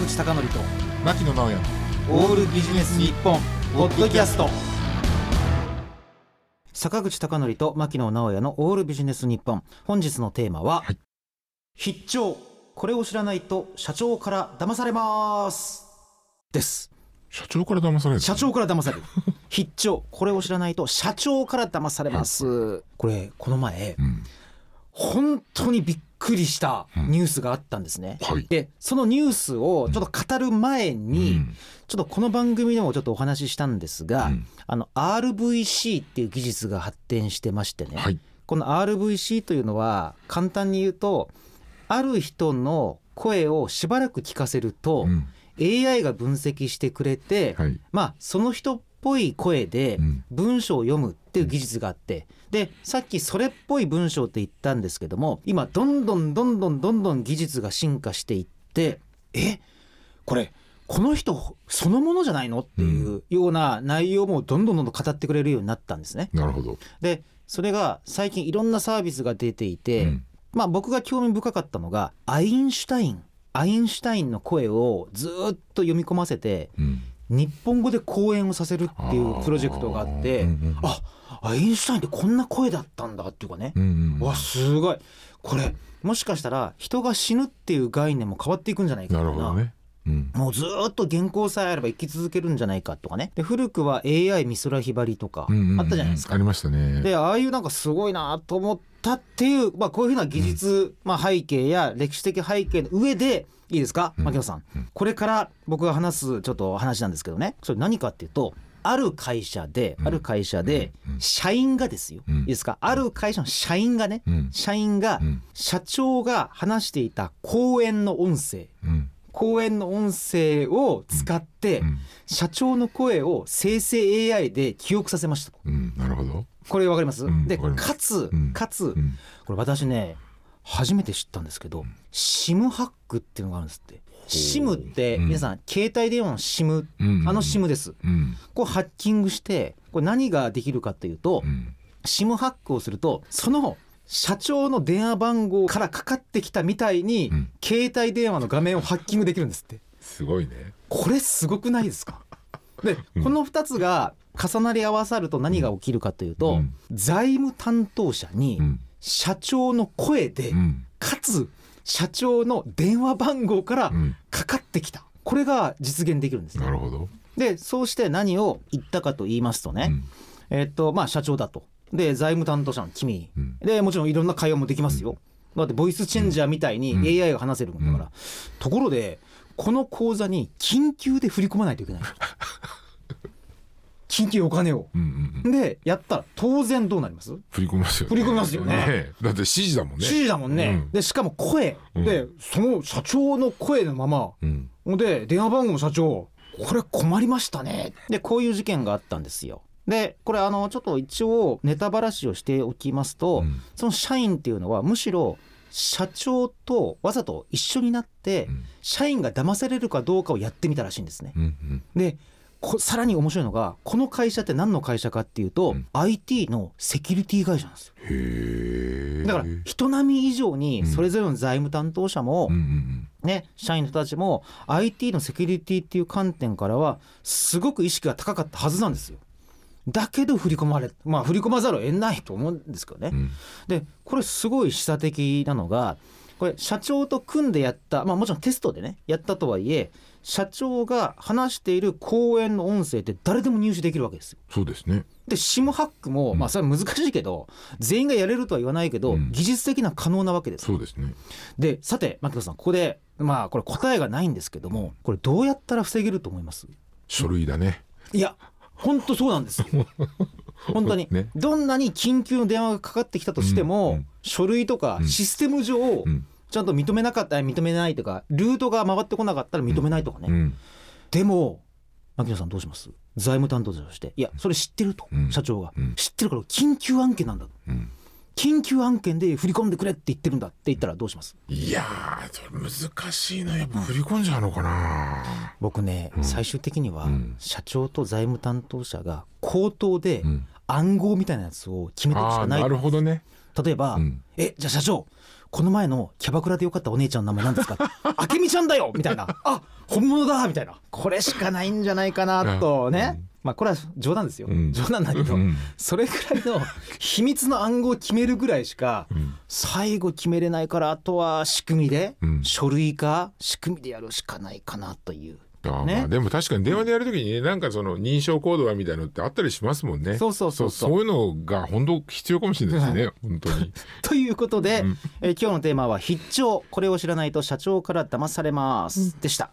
口貴教と牧野直哉オールビジネス日本ポッドキャスト。坂口貴教と牧野直哉のオールビジネス日本。本日のテーマは、はい。必聴。これを知らないと社長から騙されます。です。社長から騙される？社長から騙される。必聴。これを知らないと社長から騙されます。これこの前うん。本当にびっくりしたニュースがあったんですね、はい。でそのニュースをちょっと語る前に、うん。ちょっとこの番組でもちょっとお話ししたんですが、うん。あの RVC っていう技術が発展してましてね、はい。この RVC というのは簡単に言うとある人の声をしばらく聞かせると、うん。AI が分析してくれて、はい。まあその人っぽい声でうん。文章を読むっていう技術があって。でさっきそれっぽい文章って言ったんですけども今どんどんどんどんどんどん技術が進化していってえ？これこの人そのものじゃないの？っていうような内容もどんどんどんどん語ってくれるようになったんですね。なるほど。でそれが最近いろんなサービスが出ていて、うん。まあ僕が興味深かったのがアインシュタイン。アインシュタインの声をずっと読み込ませてうん日本語で講演をさせるっていうプロジェクトがあってあアインシュタインってこんな声だったんだっていうかねわすごい。これもしかしたら人が死ぬっていう概念も変わっていくんじゃないかな。なるほどねうん。もうずーっと原稿さえあれば生き続けるんじゃないかとかね。で古くは AI 美空ひばりとかうんうんうんあったじゃないですか。ありましたね。でああいうなんかすごいなと思ったっていう、まあ、こういうふうな技術、まあ、背景や歴史的背景の上でいいですか？うん。牧野さん、うん。これから僕が話すちょっと話なんですけどね。それ何かっていうとある会社で、うん。ある会社でうん。うん社員がですよ、うん。いいですか？ある会社の社員がね、うん。社員がうん。社長が話していた講演の音声。うん講演の音声を使って、うん。社長の声を生成 AI で記憶させましたと。うん。なるほど。これわかります、でうん。わかつ、うん。かつ、うんこれ私ね初めて知ったんですけど、シムハックっていうのがあるんですって。シムってうん。皆さん、携帯電話のシムうん。あのシムです。うん。これハッキングしてこれ何ができるかというと、うん。シムハックをするとその社長の電話番号からかかってきたみたいに、うん。携帯電話の画面をハッキングできるんですって。すごいね。これすごくないですか？で、うん。この2つが重なり合わさると何が起きるかというと、うん。財務担当者にうん。社長の声で、うん。かつ社長の電話番号からうん。かかってきた。これが実現できるんですね。なるほど。でそうして何を言ったかと言いますとね、うん。えっとまあ社長だとで財務担当者の君、うん。でもちろんいろんな会話もできますよ、だってボイスチェンジャーみたいにうん。AI が話せるもんだから、うん。ところでこの口座に緊急で振り込まないといけない。緊急お金を。うんうんうん。でやったら当然どうなります？振り込みますよね。振り込みますよね。え。だって指示だもんね。指示だもんね、うん。でしかも声、うん。でその社長の声のまま。うん。で電話番号も社長。これ困りましたね。でこういう事件があったんですよでこれあのちょっと一応ネタばらしをしておきますと、うん。その社員っていうのはむしろ社長とわざと一緒になってうん。社員が騙されるかどうかをやってみたらしいんですね。うんうん。でこさらに面白いのがこの会社って何の会社かっていうと、うん。IT のセキュリティ会社なんですよ。だから人並み以上にそれぞれの財務担当者も、うんうんね、社員の人たちも IT のセキュリティっていう観点からはすごく意識が高かったはずなんですよ。だけど振り込まれまあ振り込まざるを得ないと思うんですけどね。うん。でこれすごい示唆的なのがこれ社長と組んでやったまあもちろんテストでねやったとはいえ社長が話している講演の音声って誰でも入手できるわけですよ。そうですね。で SIM ハックも、うん。まあそれは難しいけど全員がやれるとは言わないけど、うん。技術的な可能なわけです。よそうですね。でさて牧野さんここでまあこれ答えがないんですけどもこれどうやったら防げると思います？書類だね。いや本当そうなんです。よ 本当に、ね。どんなに緊急の電話がかかってきたとしても、うんうん。書類とかうん。システム上、うん。ちゃんと認めなかったら認めないとかルートが回ってこなかったら認めないとかね、うん。でも牧野さんどうします？財務担当者として。いやそれ知ってると、うん。社長が、うん。知ってるから緊急案件なんだと。うん緊急案件で振り込んでくれって言ってるんだって言ったらどうします？いや難しいな。やっぱ振り込んじゃうのかな。僕ね、うん。最終的にはうん。社長と財務担当者が口頭でうん。暗号みたいなやつを決めていくしかない。なるほどね。例えば、うん。えじゃあ社長この前のキャバクラでよかったお姉ちゃんの名前何ですか？あけみちゃんだよみたいな。あ本物だみたいな。これしかないんじゃないかなとね、うんまあこれは冗談ですよ、うん。冗談だけど、うん。それぐらいの秘密の暗号を決めるぐらいしかうん。最後決めれないからあとは仕組みで、うん。書類化仕組みでやるしかないかなという。ね。ああでも確かに電話でやるときにねなんかその認証コードはみたいなのってあったりしますもんね。そうそうそうそう。そういうのが本当必要かもしれないですね、本当に。ということで、うん。えー今日のテーマは「必聴。これを知らないと社長から騙されます」でした。